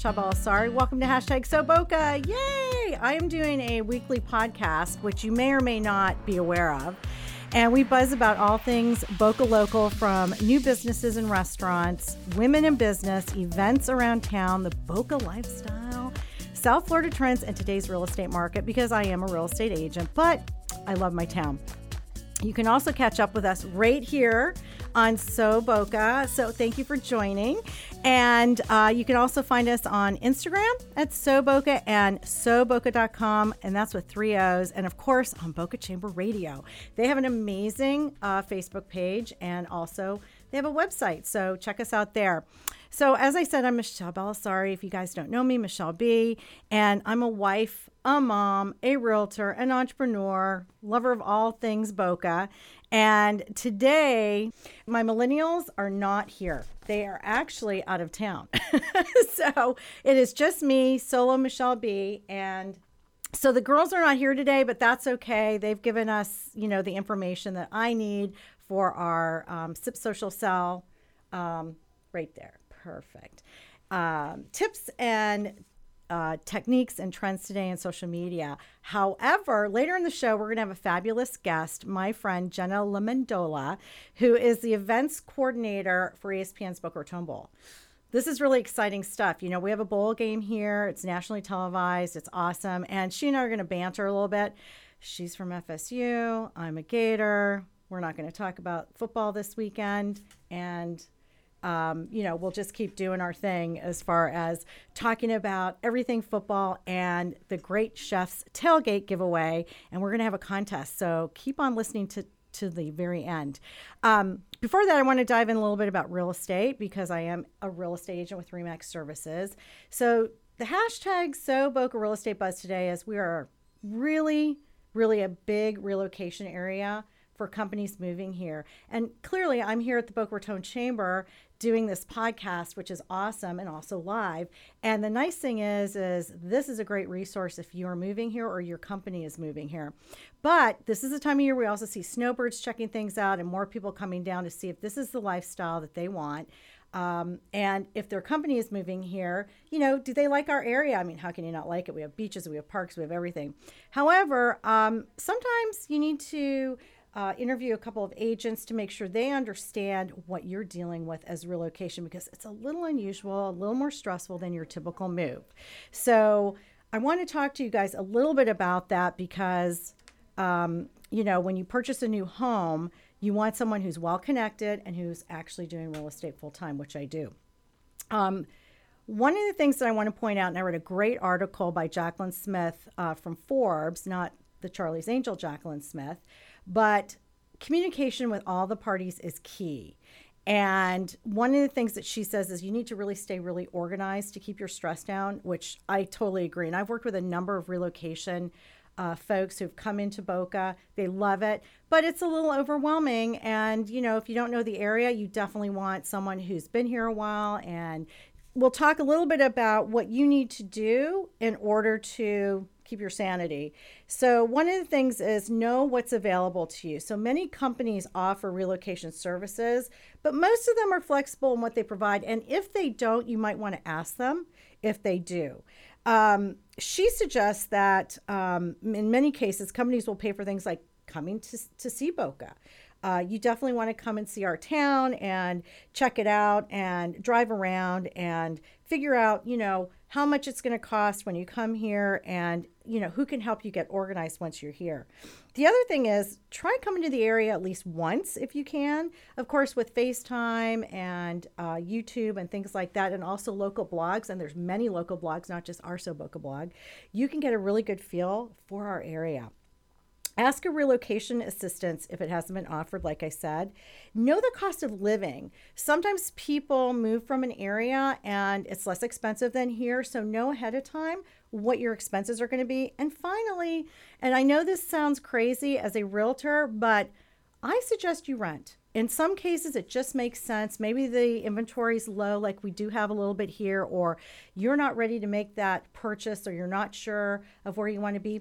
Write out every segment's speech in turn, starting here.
Michelle Belisari. Welcome to hashtag SoooBoca. Yay! I am doing a weekly podcast, which you may or may not be aware of. And we buzz about all things Boca Local from new businesses and restaurants, women in business, events around town, the Boca lifestyle, South Florida trends, and today's real estate market because I am a real estate agent, but I love my town. You can also catch up with us right here on So Boca. So thank you for joining. And uh, you can also find us on Instagram at So Boca and SoooBoca.com. And that's with three O's. And of course, on Boca Chamber Radio. They have an amazing uh, Facebook page and also they have a website. So check us out there. So, as I said, I'm Michelle Belisari. If you guys don't know me, Michelle B. And I'm a wife, a mom, a realtor, an entrepreneur, lover of all things Boca. And today, my millennials are not here. They are actually out of town. so, it is just me, solo Michelle B. And so the girls are not here today, but that's okay. They've given us, you know, the information that I need for our um, Sip Social Sell um, right there. Perfect. Um, tips and uh, techniques and trends today in social media. However, later in the show, we're going to have a fabulous guest, my friend Jena LaMendola, who is the events coordinator for ESPN's Boca Raton Bowl. This is really exciting stuff. You know, we have a bowl game here. It's nationally televised. It's awesome. And she and I are going to banter a little bit. She's from FSU. I'm a Gator. We're not going to talk about football this weekend. And um, you know, we'll just keep doing our thing as far as talking about everything football and the Great Chefs Tailgate giveaway. And we're going to have a contest. So keep on listening to, to the very end. Um, before that, I want to dive in a little bit about real estate because I am a real estate agent with Remax Services. So the hashtag So Boca Real Estate Buzz today is we are really, really a big relocation area for companies moving here. And clearly, I'm here at the Boca Raton Chamber doing this podcast, which is awesome and also live. And the nice thing is, is this is a great resource if you are moving here or your company is moving here. But this is the time of year we also see snowbirds checking things out and more people coming down to see if this is the lifestyle that they want. Um, and if their company is moving here, you know, do they like our area? I mean, how can you not like it? We have beaches, we have parks, we have everything. However, um, sometimes you need to uh, interview a couple of agents to make sure they understand what you're dealing with as relocation because it's a little unusual, a little more stressful than your typical move. So, I want to talk to you guys a little bit about that because, um, you know, when you purchase a new home, you want someone who's well connected and who's actually doing real estate full time, which I do. Um, one of the things that I want to point out, and I read a great article by Jacqueline Smith uh, from Forbes, not the Charlie's Angel Jacqueline Smith, but communication with all the parties is key. And one of the things that she says is you need to really stay really organized to keep your stress down, which I totally agree. And I've worked with a number of relocation uh, folks who've come into Boca. They love it, but it's a little overwhelming. And, you know, if you don't know the area, you definitely want someone who's been here a while. And we'll talk a little bit about what you need to do in order to keep your sanity. So, one of the things is know what's available to you. So, many companies offer relocation services, but most of them are flexible in what they provide. And if they don't, you might want to ask them if they do. Um, she suggests that um, in many cases, companies will pay for things like coming to, to see Boca. Uh, you definitely want to come and see our town and check it out and drive around and figure out, you know, how much it's going to cost when you come here and you know who can help you get organized once you're here. The other thing is try coming to the area at least once if you can. Of course with facetime and uh, youtube and things like that and also local blogs and there's many local blogs not just our soooboca blog you can get a really good feel for our area Ask a relocation assistance if it hasn't been offered, like I said. Know the cost of living. Sometimes people move from an area and it's less expensive than here. So know ahead of time what your expenses are going to be. And finally, and I know this sounds crazy as a realtor, but I suggest you rent. In some cases, it just makes sense. Maybe the inventory is low, like we do have a little bit here, or you're not ready to make that purchase, or you're not sure of where you want to be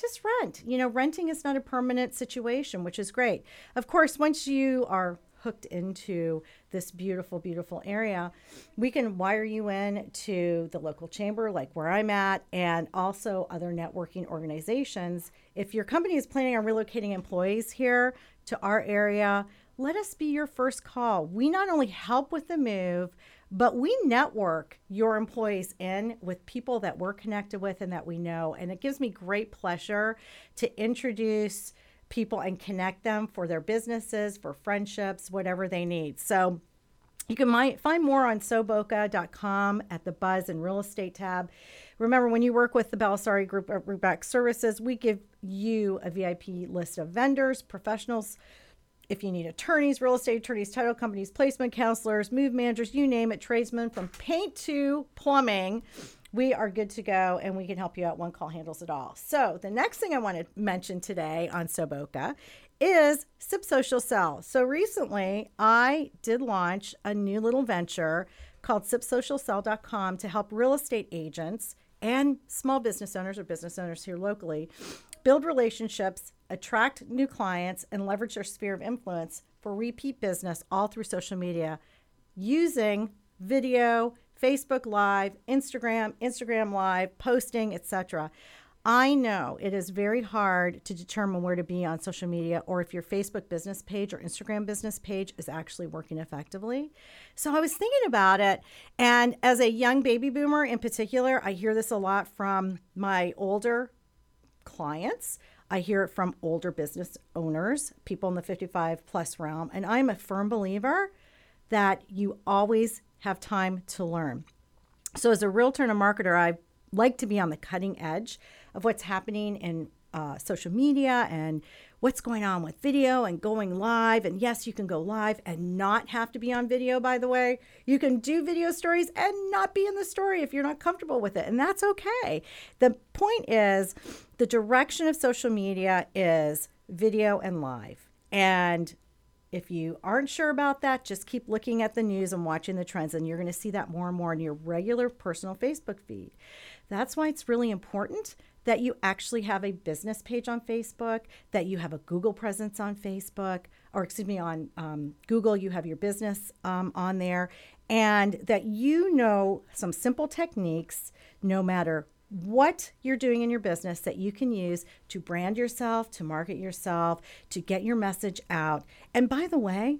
just rent. You know, renting is not a permanent situation, which is great. Of course, once you are hooked into this beautiful, beautiful area, we can wire you in to the local chamber, like where I'm at, and also other networking organizations. If your company is planning on relocating employees here to our area, let us be your first call. We not only help with the move, but we network your employees in with people that we're connected with and that we know. And it gives me great pleasure to introduce people and connect them for their businesses, for friendships, whatever they need. So you can find more on soooboca.com at the Buzz and Real Estate tab. Remember, when you work with the Belisari Group of RE/MAX Services, we give you a VIP list of vendors, professionals, if you need attorneys, real estate attorneys, title companies, placement counselors, move managers, you name it, tradesmen from paint to plumbing, we are good to go and we can help you out. One call handles it all. So, the next thing I want to mention today on SoooBoca is Sip Social Sell. So, recently I did launch a new little venture called sipsocialsell.com to help real estate agents and small business owners or business owners here locally build relationships, attract new clients, and leverage their sphere of influence for repeat business all through social media using video, Facebook Live, Instagram, Instagram Live, posting, etc. I know it is very hard to determine where to be on social media or if your Facebook business page or Instagram business page is actually working effectively. So I was thinking about it. And as a young baby boomer in particular, I hear this a lot from my older clients. I hear it from older business owners, people in the 55 plus realm. And I'm a firm believer that you always have time to learn. So, as a realtor and a marketer, I like to be on the cutting edge of what's happening in uh, social media and what's going on with video and going live. And yes, you can go live and not have to be on video, by the way. You can do video stories and not be in the story if you're not comfortable with it. And that's okay. The point is the direction of social media is video and live. And if you aren't sure about that, just keep looking at the news and watching the trends, and you're going to see that more and more in your regular personal Facebook feed. That's why it's really important that you actually have a business page on Facebook, that you have a Google presence on Facebook, or excuse me, on um, Google, you have your business um, on there, and that you know some simple techniques no matter what you're doing in your business that you can use to brand yourself, to market yourself, to get your message out. And by the way,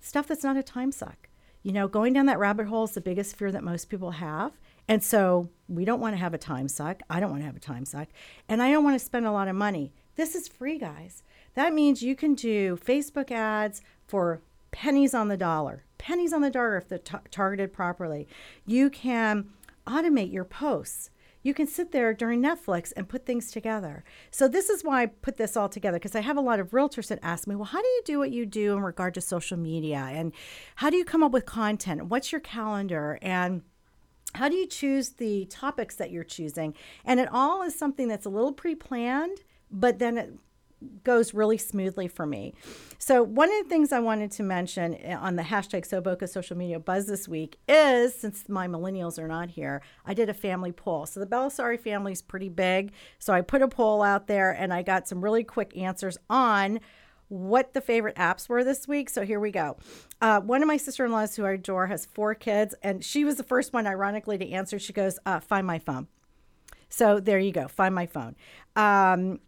stuff that's not a time suck. You know, going down that rabbit hole is the biggest fear that most people have. And so we don't want to have a time suck. I don't want to have a time suck. And I don't want to spend a lot of money. This is free, guys. That means you can do Facebook ads for pennies on the dollar, pennies on the dollar if they're t- targeted properly. You can automate your posts. You can sit there during Netflix and put things together. So, this is why I put this all together because I have a lot of realtors that ask me, well, how do you do what you do in regard to social media? And how do you come up with content? What's your calendar? And how do you choose the topics that you're choosing? And it all is something that's a little pre planned, but then it goes really smoothly for me. So, one of the things I wanted to mention eh, on the hashtag SoooBoca social media buzz this week is since my millennials are not here, I did a family poll. So, the Belisari family is pretty big. So, I put a poll out there and I got some really quick answers on what the favorite apps were this week. So here we go. Uh, one of my sister in laws, who I adore, has four kids, and she was the first one, ironically, to answer. She goes, uh, Find my phone. So there you go, Find my phone. Um,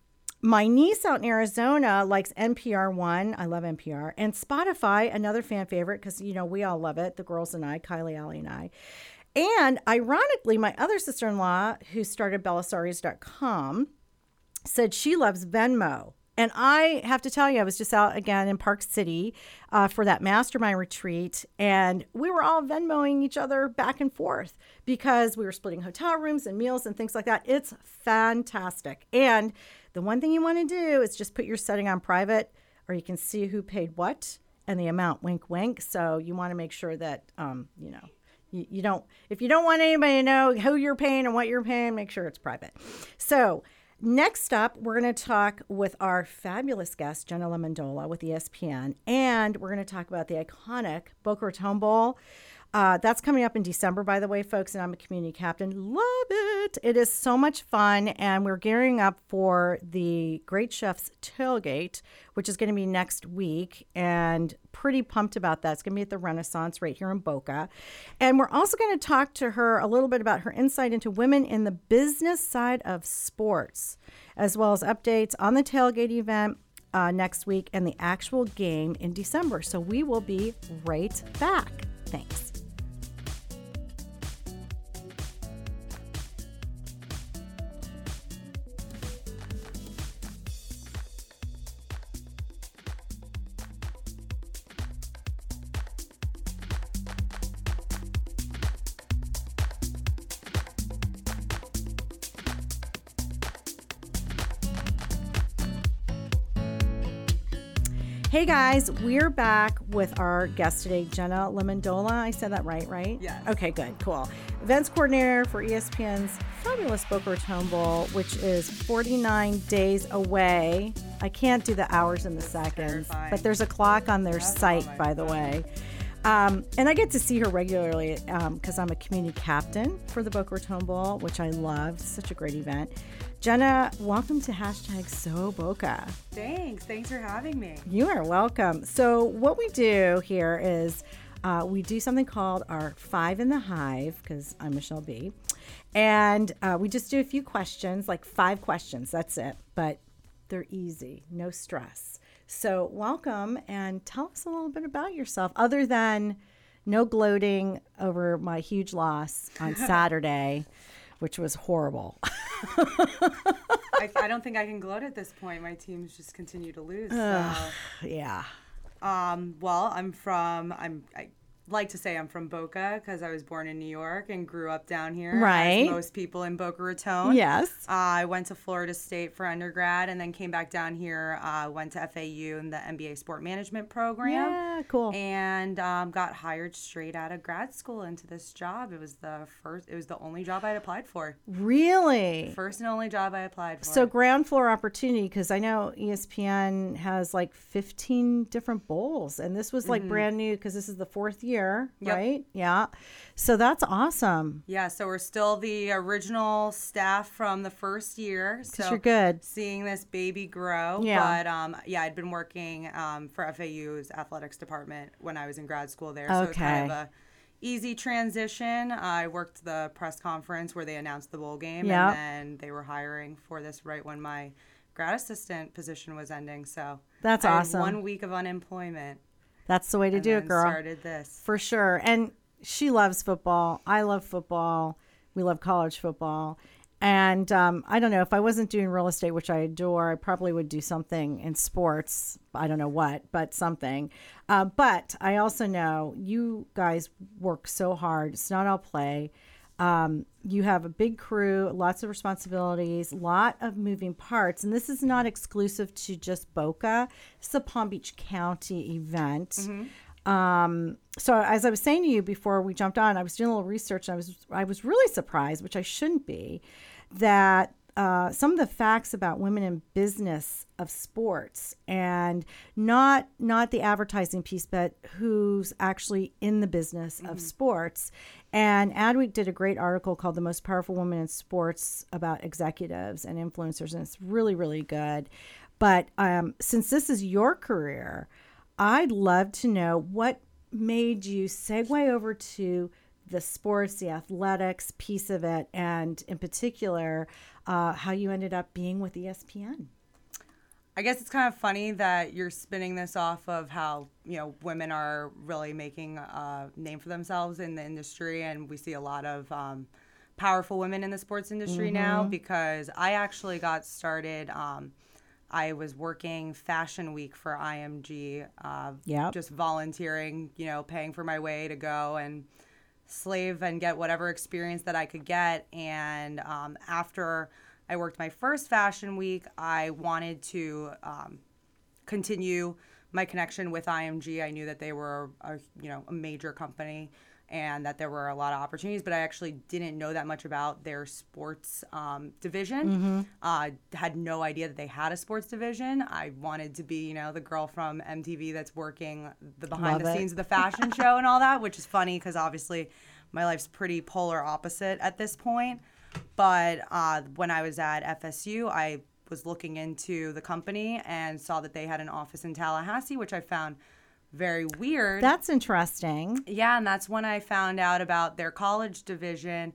my niece out in Arizona likes NPR One. I love NPR. And Spotify, another fan favorite, because, you know, we all love it, the girls and I, Kylie, Allie, and I. And ironically, my other sister in law, who started Belisari's.com, said she loves Venmo. And I have to tell you, I was just out again in Park City uh, for that mastermind retreat, and we were all Venmoing each other back and forth because we were splitting hotel rooms and meals and things like that. It's fantastic. And the one thing you want to do is just put your setting on private, or you can see who paid what and the amount. Wink, wink. So you want to make sure that um, you know you, you don't. If you don't want anybody to know who you're paying and what you're paying, make sure it's private. So Next up, we're going to talk with our fabulous guest, Jena LaMendola with ESPN, and we're going to talk about the iconic Boca Raton Bowl. Uh, that's coming up in December, by the way, folks, and I'm a community captain. Love it. It is so much fun, and we're gearing up for the Great Chefs Tailgate, which is going to be next week, and pretty pumped about that. It's going to be at the Renaissance right here in Boca. And we're also going to talk to her a little bit about her insight into women in the business side of sports, as well as updates on the tailgate event. Uh, next week and the actual game in December. So we will be right back. Thanks. Hey guys, we're back with our guest today, Jena LaMendola. I said that right, right? Yes. Okay, good, cool. Events coordinator for ESPN's fabulous Boca Raton Bowl, which is 49 days away. I can't do the hours and the seconds, but there's a clock on their That's site, by the way. Um, and I get to see her regularly because I'm a community captain for the Boca Raton Bowl, which I love. It's such a great event. Jena, welcome to hashtag So Boca. Thanks. Thanks for having me. You are welcome. So, what we do here is uh, we do something called our Five in the Hive, because I'm Michelle B. And uh, we just do a few questions, like five questions. That's it. But they're easy, no stress. So, welcome and tell us a little bit about yourself, other than no gloating over my huge loss on Saturday, which was horrible. I, I don't think I can gloat at this point. My teams just continue to lose. So. yeah. Um, well, I'm from. I'm. I like to say I'm from Boca because I was born in New York and grew up down here. as Right. most people in Boca Raton. Yes. Uh, I went to Florida State for undergrad and then came back down here. Uh, went to FAU in the MBA Sport Management program. Yeah, cool. And um, got hired straight out of grad school into this job. It was the first. It was the only job I'd applied for. Really? First and only job I applied for. So ground floor opportunity because I know ESPN has like 15 different bowls and this was like brand new because this is the fourth year, Mm-hmm. Yep. right? Yeah. So that's awesome. Yeah, so we're still the original staff from the first year. So you're good. Seeing this baby grow. Yeah. But um, yeah, I'd been working um, for FAU's athletics department when I was in grad school there. So it's kind of Okay. a easy transition. I worked the press conference where they announced the bowl game, Yep. and then they were hiring for this right when my grad assistant position was ending. So That's awesome. One week of unemployment. That's the way to and do it, girl. Started this. For sure. And she loves football. I love football. We love college football. And um, I don't know if I wasn't doing real estate, which I adore, I probably would do something in sports. I don't know what, but something. Uh, but I also know you guys work so hard. It's not all play. Um, you have a big crew, lots of responsibilities, lot of moving parts, and this is not exclusive to just Boca. It's a Palm Beach County event. Um, so as I was saying to you before we jumped on, I was doing a little research and I was I was really surprised, which I shouldn't be, that uh, some of the facts about women in business of sports and not not the advertising piece, but who's actually in the business of sports. And Adweek did a great article called "The Most Powerful Women in Sports" about executives and influencers, and it's really really good. But um, since this is your career, I'd love to know what made you segue over to the sports, the athletics piece of it, and in particular, uh, how you ended up being with ESPN. I guess it's kind of funny that you're spinning this off of how you know women are really making a name for themselves in the industry, and we see a lot of um, powerful women in the sports industry now. Because I actually got started. Um, I was working Fashion Week for IMG, uh, Yep. just volunteering, you know, paying for my way to go and slave and get whatever experience that I could get. And um, after I worked my first Fashion Week, I wanted to um, continue my connection with IMG, I knew that they were a you know a major company and that there were a lot of opportunities, but I actually didn't know that much about their sports um, division. Mm-hmm. Uh, had no idea that they had a sports division. I wanted to be, you know, the girl from MTV that's working the behind Love the it. scenes of the fashion show and all that, which is funny because obviously my life's pretty polar opposite at this point. But uh, when I was at FSU, I was looking into the company and saw that they had an office in Tallahassee, which I found very weird. That's interesting. Yeah, and that's when I found out about their college division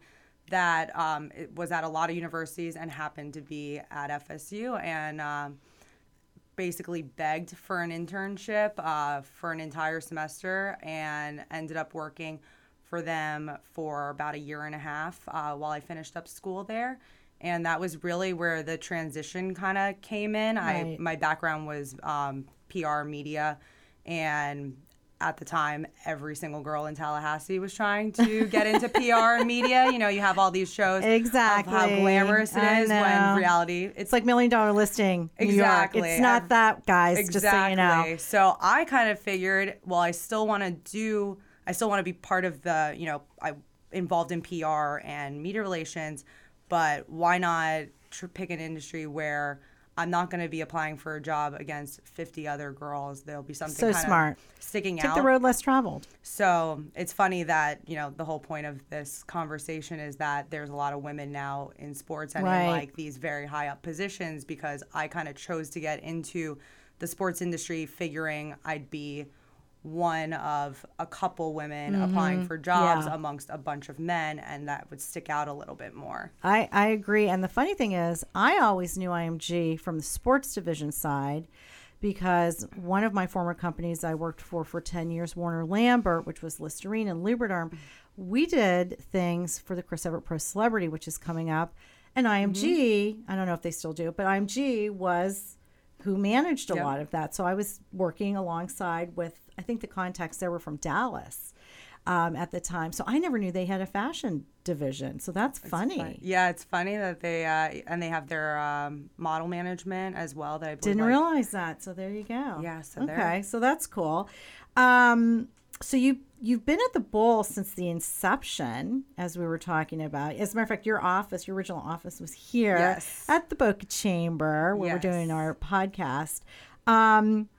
that um, it was at a lot of universities and happened to be at FSU and um, basically begged for an internship uh, for an entire semester and ended up working for them for about a year and a half uh, while I finished up school there. And that was really where the transition kind of came in. I my background was um, PR media, and at the time, every single girl in Tallahassee was trying to get into PR and media. You know, you have all these shows of how glamorous it I is know. when reality it's It's like million dollar listing. Exactly. It's not Ev- that, guys. Just so you know. Exactly. So I kind of figured, well, I still want to do, I still want to be part of the, you know, I involved in PR and media relations, but why not tr- pick an industry where I'm not going to be applying for a job against 50 other girls. There'll be something So smart. sticking Take out. the road less traveled. So it's funny that, you know, the whole point of this conversation is that there's a lot of women now in sports and Right. in like these very high up positions because I kind of chose to get into the sports industry figuring I'd be one of a couple women applying for jobs Mm-hmm. Yeah. amongst a bunch of men and that would stick out a little bit more. I, I agree. And the funny thing is, I always knew IMG from the sports division side because one of my former companies I worked for for 10 years, Warner Lambert, which was Listerine and Lubriderm, we did things for the Chris Evert Pro Celebrity, which is coming up. And IMG, I don't know if they still do but IMG was who managed a Yep. lot of that. So I was working alongside with, I think the contacts there were from Dallas um, at the time. So I never knew they had a fashion division. So that's funny. Yeah, it's funny that they uh, and they have their um, model management as well. That I Didn't like- realize that. So there you go. Yeah, so there- okay, so that's cool. Um, so you you've been at the bowl since the inception, as we were talking about. As a matter of fact, your office, your original office, was here Yes. at the Boca Chamber, where we're doing our podcast. Um,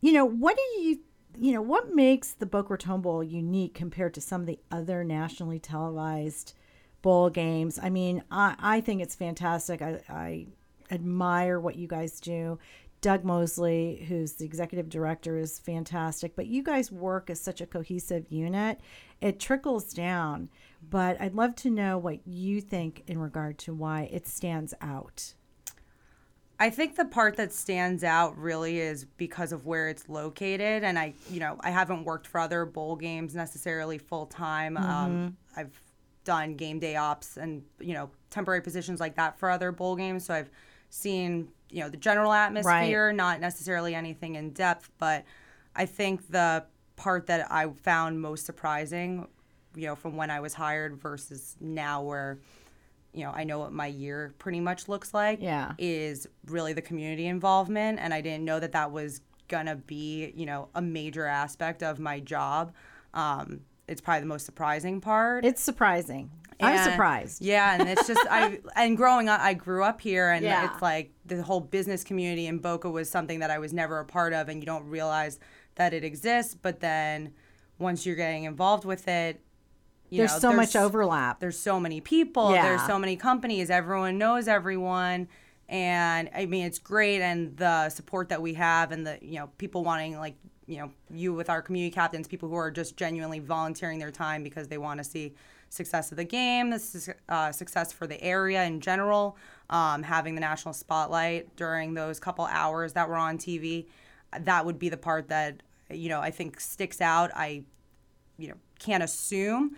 you know, what do you you know what makes the Boca Raton Bowl unique compared to some of the other nationally televised bowl games? I mean, I, I think it's fantastic. I, I admire what you guys do. Doug Mosley, who's the executive director, is fantastic. But you guys work as such a cohesive unit. It trickles down. But I'd love to know what you think in regard to why it stands out. I think the part that stands out really is because of where it's located. And I, you know, I haven't worked for other bowl games necessarily full time. Um, I've done game day ops and, you know, temporary positions like that for other bowl games. So I've seen, you know, the general atmosphere, not necessarily anything in depth. But I think the part that I found most surprising, you know, from when I was hired versus now where, you know, I know what my year pretty much looks like Yeah. is really the community involvement and i didn't know that that was gonna be you know a major aspect of my job um, it's probably the most surprising part It's surprising. I'm surprised. yeah and it's just i and growing up i grew up here and Yeah. it's like the whole business community in boca was something that i was never a part of and you don't realize that it exists but then once you're getting involved with it you There's know, so much overlap. there's so many people Yeah. there's so many companies everyone knows everyone and i mean it's great and the support that we have and the you know people wanting like you know you with our community captains people who are just genuinely volunteering their time because they want to see success of the game this is uh, success for the area in general um, having the national spotlight during those couple hours that were on tv that would be the part that you know i think sticks out i you know can't assume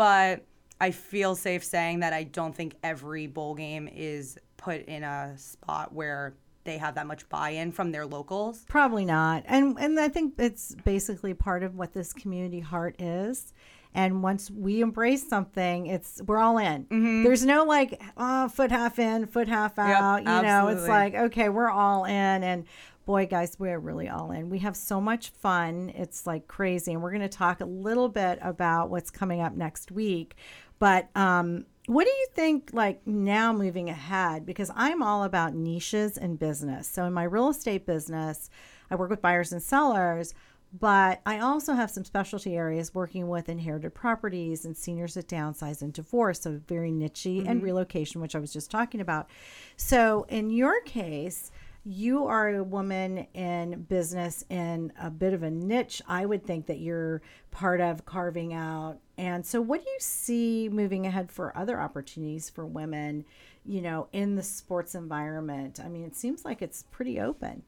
but i feel safe saying that i don't think every bowl game is put in a spot where they have that much buy-in from their locals Probably not. And and I think it's basically part of what this community heart is. And once we embrace something, it's we're all in. Mm-hmm. There's no like oh, foot half in, foot half out. you know, it's like okay, we're all in. And boy, guys, we're really all in. We have so much fun. It's like crazy. And we're going to talk a little bit about what's coming up next week. But um, what do you think, like now moving ahead? Because I'm all about niches and business. So in my real estate business, I work with buyers and sellers. But I also have some specialty areas working with inherited properties and seniors that downsize and divorce, so very niche mm-hmm. and relocation, which I was just talking about. So in your case, you are a woman in business in a bit of a niche. I would think that you're part of carving out. And so, what do you see moving ahead for other opportunities for women, you know, in the sports environment? I mean, it seems like it's pretty open.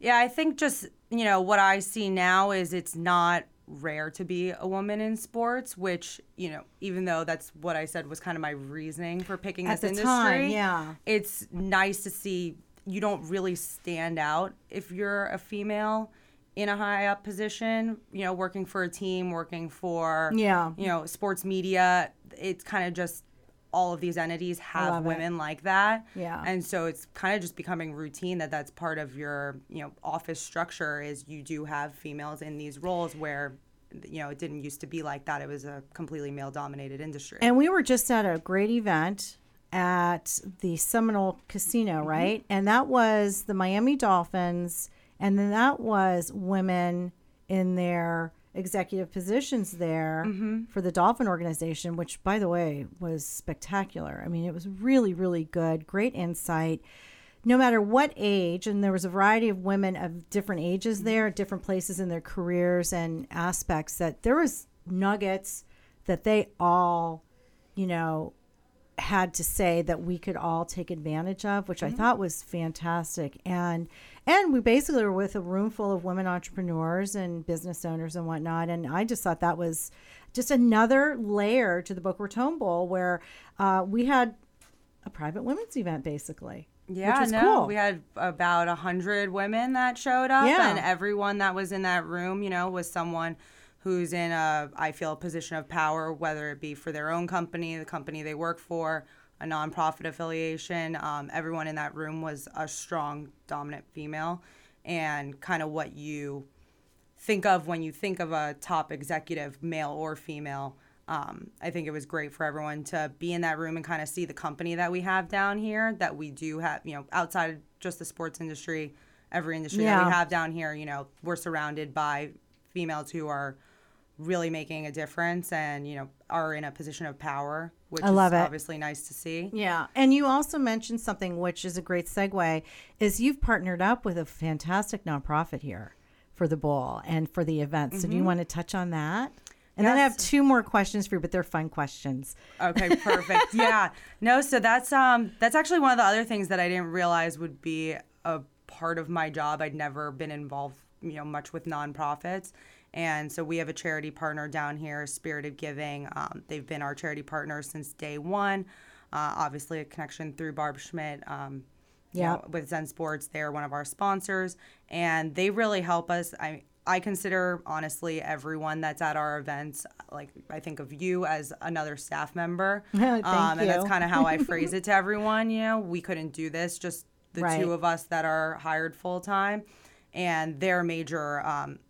Yeah, I think just, you know, what I see now is it's not rare to be a woman in sports, which, you know, even though that's what I said was kind of my reasoning for picking At this industry. Time, yeah. It's nice to see you don't really stand out if you're a female in a high up position, you know, working for a team, working for yeah, you know, sports media. It's kind of just all of these entities have women it. like that. Yeah. And so it's kind of just becoming routine that that's part of your, you know, office structure is you do have females in these roles where you know, it didn't used to be like that. It was a completely male dominated industry. And we were just at a great event at the Seminole Casino, mm-hmm. right? And that was the Miami Dolphins and then that was women in their executive positions there mm-hmm. for the Dolphin organization, which, by the way, was spectacular. I mean, it was really, really good, great insight. No matter what age, and there was a variety of women of different ages mm-hmm. there, different places in their careers and aspects, that there was nuggets that they all, you know, had to say that we could all take advantage of, which mm-hmm. I thought was fantastic. And and we basically were with a room full of women entrepreneurs and business owners and whatnot. And I just thought that was just another layer to the Boca Raton Bowl where uh, we had a private women's event basically. Yeah, which no, cool. we had about a hundred women that showed up, yeah. and everyone that was in that room, you know, was someone who's in a, I feel, a position of power, whether it be for their own company, the company they work for, a nonprofit affiliation. Um, everyone in that room was a strong, dominant female, and kind of what you think of when you think of a top executive, male or female. Um, I think it was great for everyone to be in that room and kind of see the company that we have down here. That we do have, you know, outside of just the sports industry, every industry yeah. that we have down here, you know, we're surrounded by females who are really making a difference and you know are in a position of power which I love is it. obviously nice to see yeah and you also mentioned something which is a great segue is you've partnered up with a fantastic nonprofit here for the bowl and for the event so mm-hmm. do you mm-hmm. want to touch on that and yes. then I have two more questions for you, but they're fun questions. Okay, perfect. yeah. No, so that's um that's actually one of the other things that I didn't realize would be a part of my job. I'd never been involved, you know, much with nonprofits. And so we have a charity partner down here, Spirit of Giving. Um, they've been our charity partner since day one. Uh, obviously, a connection through Barb Schmidt. Um, yeah, with Zen Sports, they're one of our sponsors, and they really help us. I I consider honestly everyone that's at our events, like I think of you as another staff member. Thank um, you. And that's kind of how I phrase it to everyone. You know, we couldn't do this, just the right. two of us that are hired full time, and their major um,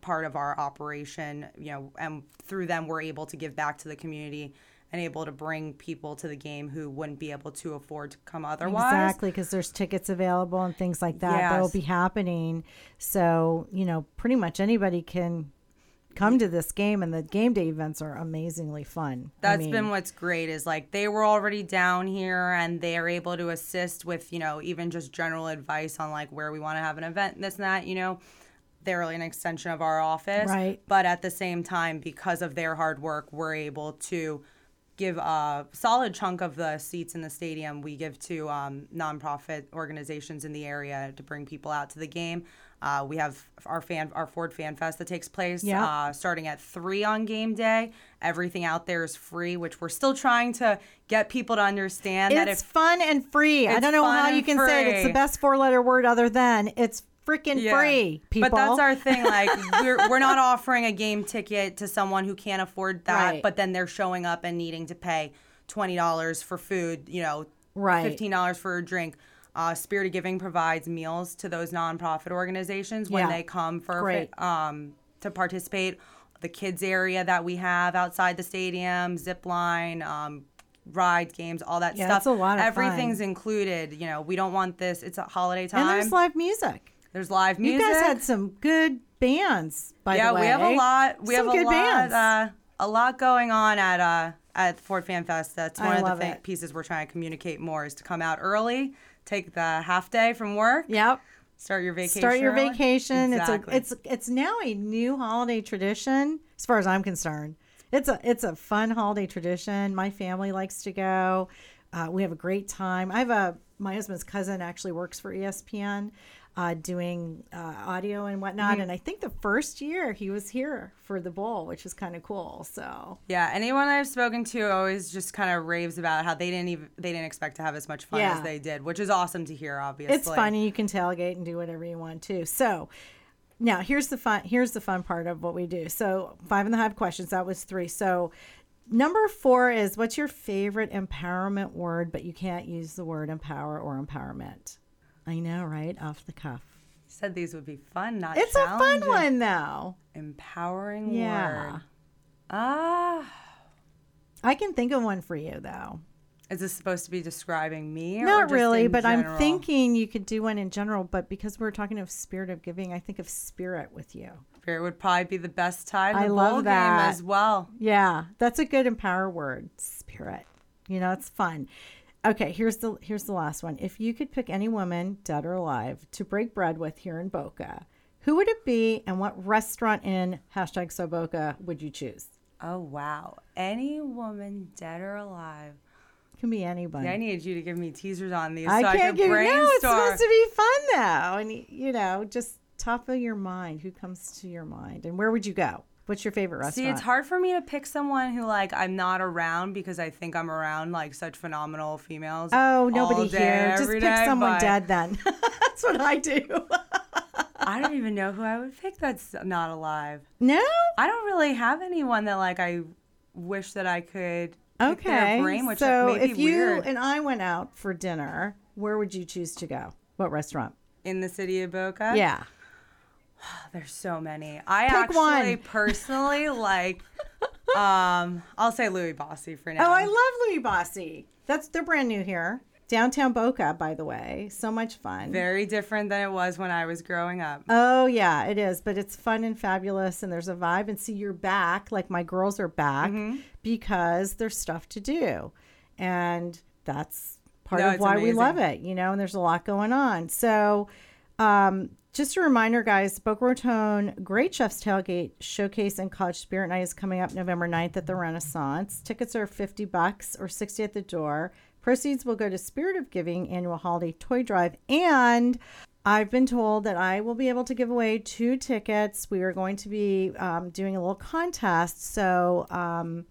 part of our operation, you know, and through them we're able to give back to the community and able to bring people to the game who wouldn't be able to afford to come otherwise. Exactly, because there's tickets available and things like that yes. that'll be happening. So, you know, pretty much anybody can come to this game and the game day events are amazingly fun. That's I mean, been what's great is like they were already down here and they're able to assist with, you know, even just general advice on like where we want to have an event and this and that, you know they're really an extension of our office. Right. But at the same time, because of their hard work, we're able to give a solid chunk of the seats in the stadium we give to um, nonprofit organizations in the area to bring people out to the game. Uh, we have our fan, our Ford Fan Fest that takes place yep. uh, starting at three on game day. Everything out there is free, which we're still trying to get people to understand it's that it's fun and free. I don't know how you can free. say it. It's the best four letter word other than it's freaking yeah. free, people. But that's our thing. Like we're we're not offering a game ticket to someone who can't afford that, right. but then they're showing up and needing to pay twenty dollars for food. You know, right? Fifteen dollars for a drink. Uh, Spirit of Giving provides meals to those nonprofit organizations when Yeah. they come for Great. um, to participate. The kids area that we have outside the stadium, zip line, um, ride games, all that Yeah, stuff. it's a lot of fun. Everything's included. You know, we don't want this. It's a holiday time. And there's live music. There's live music. You guys had some good bands, by yeah, the way. Yeah, we have a lot. We Some have a good lot. bands. Uh, a lot going on at uh, at Ford Fan Fest. That's I one of the thi- pieces we're trying to communicate more is to come out early, take the half day from work, Yep. start your vacation. Start your early. vacation. Exactly. It's a it's it's now a new holiday tradition as far as I'm concerned. It's a it's a fun holiday tradition. My family likes to go. Uh, we have a great time. I have a my husband's cousin actually works for ESPN, uh, doing uh, audio and whatnot. Mm-hmm. And I think the first year he was here for the bowl, which is kind of cool. So Yeah, anyone I've spoken to always just kind of raves about how they didn't even they didn't expect to have as much fun Yeah. as they did, which is awesome to hear. Obviously, it's funny. You can tailgate and do whatever you want to. So now here's the fun. Here's the fun part of what we do. So five and a half questions. That was three. So number four is what's your favorite empowerment word, but you can't use the word empower or empowerment. I know, right? Off the cuff. Said these would be fun, not It's a fun one though. Empowering Yeah. word. Ah, I can think of one for you though. is this supposed to be describing me? Not really, but I'm thinking you could do one in general. But because we're talking of spirit of giving, I think of spirit with you. Spirit would probably be the best to I the love that. game as well. Yeah, that's a good empower word. Spirit. You know, it's fun. Okay, here's the here's the last one. If you could pick any woman, dead or alive, to break bread with here in Boca, who would it be, and what restaurant in hashtag So Boca would you choose? Oh wow! Any woman, dead or alive. Can be anybody. Yeah, I needed you to give me teasers on these I so can't could give you. brainstorm. No, it's supposed to be fun though, and you know, just top of your mind. Who comes to your mind, and where would you go? What's your favorite restaurant? See, it's hard for me to pick someone who like I'm not around because I think I'm around like such phenomenal females. Oh, nobody day, here. Just pick day, someone but dead then. That's what I do. I don't even know who I would pick that's not alive. no? I don't really have anyone that like I wish that I could Okay. brain, which so if you weird. and I went out for dinner, where would you choose to go? What restaurant? in the city of Boca. yeah. There's so many. I Pick actually one. personally like um I'll say Louie Bossi for now. Oh, I love Louie Bossi. That's they're brand new here. Downtown Boca, by the way. So much fun. Very different than it was when I was growing up. Oh yeah, it is, but it's fun and fabulous, and there's a vibe. And see, you're back. Like my girls are back Mm-hmm. because there's stuff to do, and that's part No, of why we love it. You know, and there's a lot going on. So, um, just a reminder, guys, Boca Raton Great Chefs Tailgate Showcase and College Spirit Night is coming up November 9th at the Renaissance. Tickets are 50 bucks or 60 at the door. Proceeds will go to Spirit of Giving Annual Holiday Toy Drive. And I've been told that I will be able to give away two tickets. We are going to be um, doing a little contest. So, um,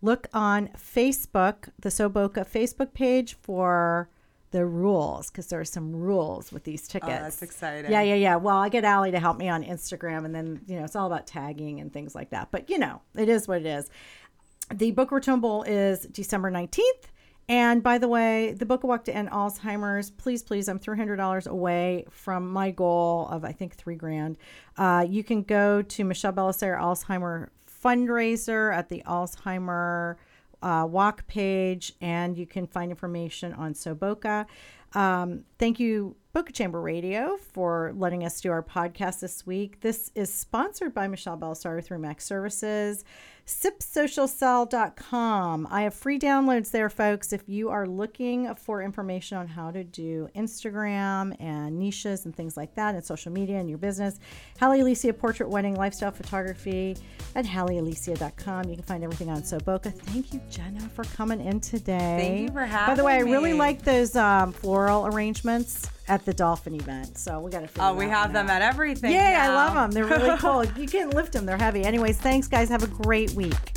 look on Facebook, the SoooBoca Facebook page for the rules because there are some rules with these tickets. Oh, that's exciting. Yeah, yeah, yeah. Well, I get Allie to help me on Instagram, and then you know it's all about tagging and things like that. But you know, it is what it is. The Raton Bowl is December nineteenth. And by the way, the Boca Walk to End Alzheimer's, please, please, I'm $300 away from my goal of, I think, three grand. Uh, you can go to Michelle Belisari Alzheimer fundraiser at the Alzheimer uh, walk page, and you can find information on SoooBoca. Um, thank you, Boca Chamber Radio, for letting us do our podcast this week. This is sponsored by Michelle Belisari through Max Services sipsocialsell.com. I have free downloads there, folks. If you are looking for information on how to do Instagram and niches and things like that and social media and your business, Hallie Alicia Portrait Wedding Lifestyle Photography at HallieAlicia.com. You can find everything on SoooBoca. Thank you, Jena, for coming in today. Thank you for having me. By the way, I really like those um, floral arrangements at the dolphin event. So we got to figure Oh, we have them out. at everything. Yay, I love them. They're really cool. you can't lift them, they're heavy. Anyways, thanks, guys. Have a great week.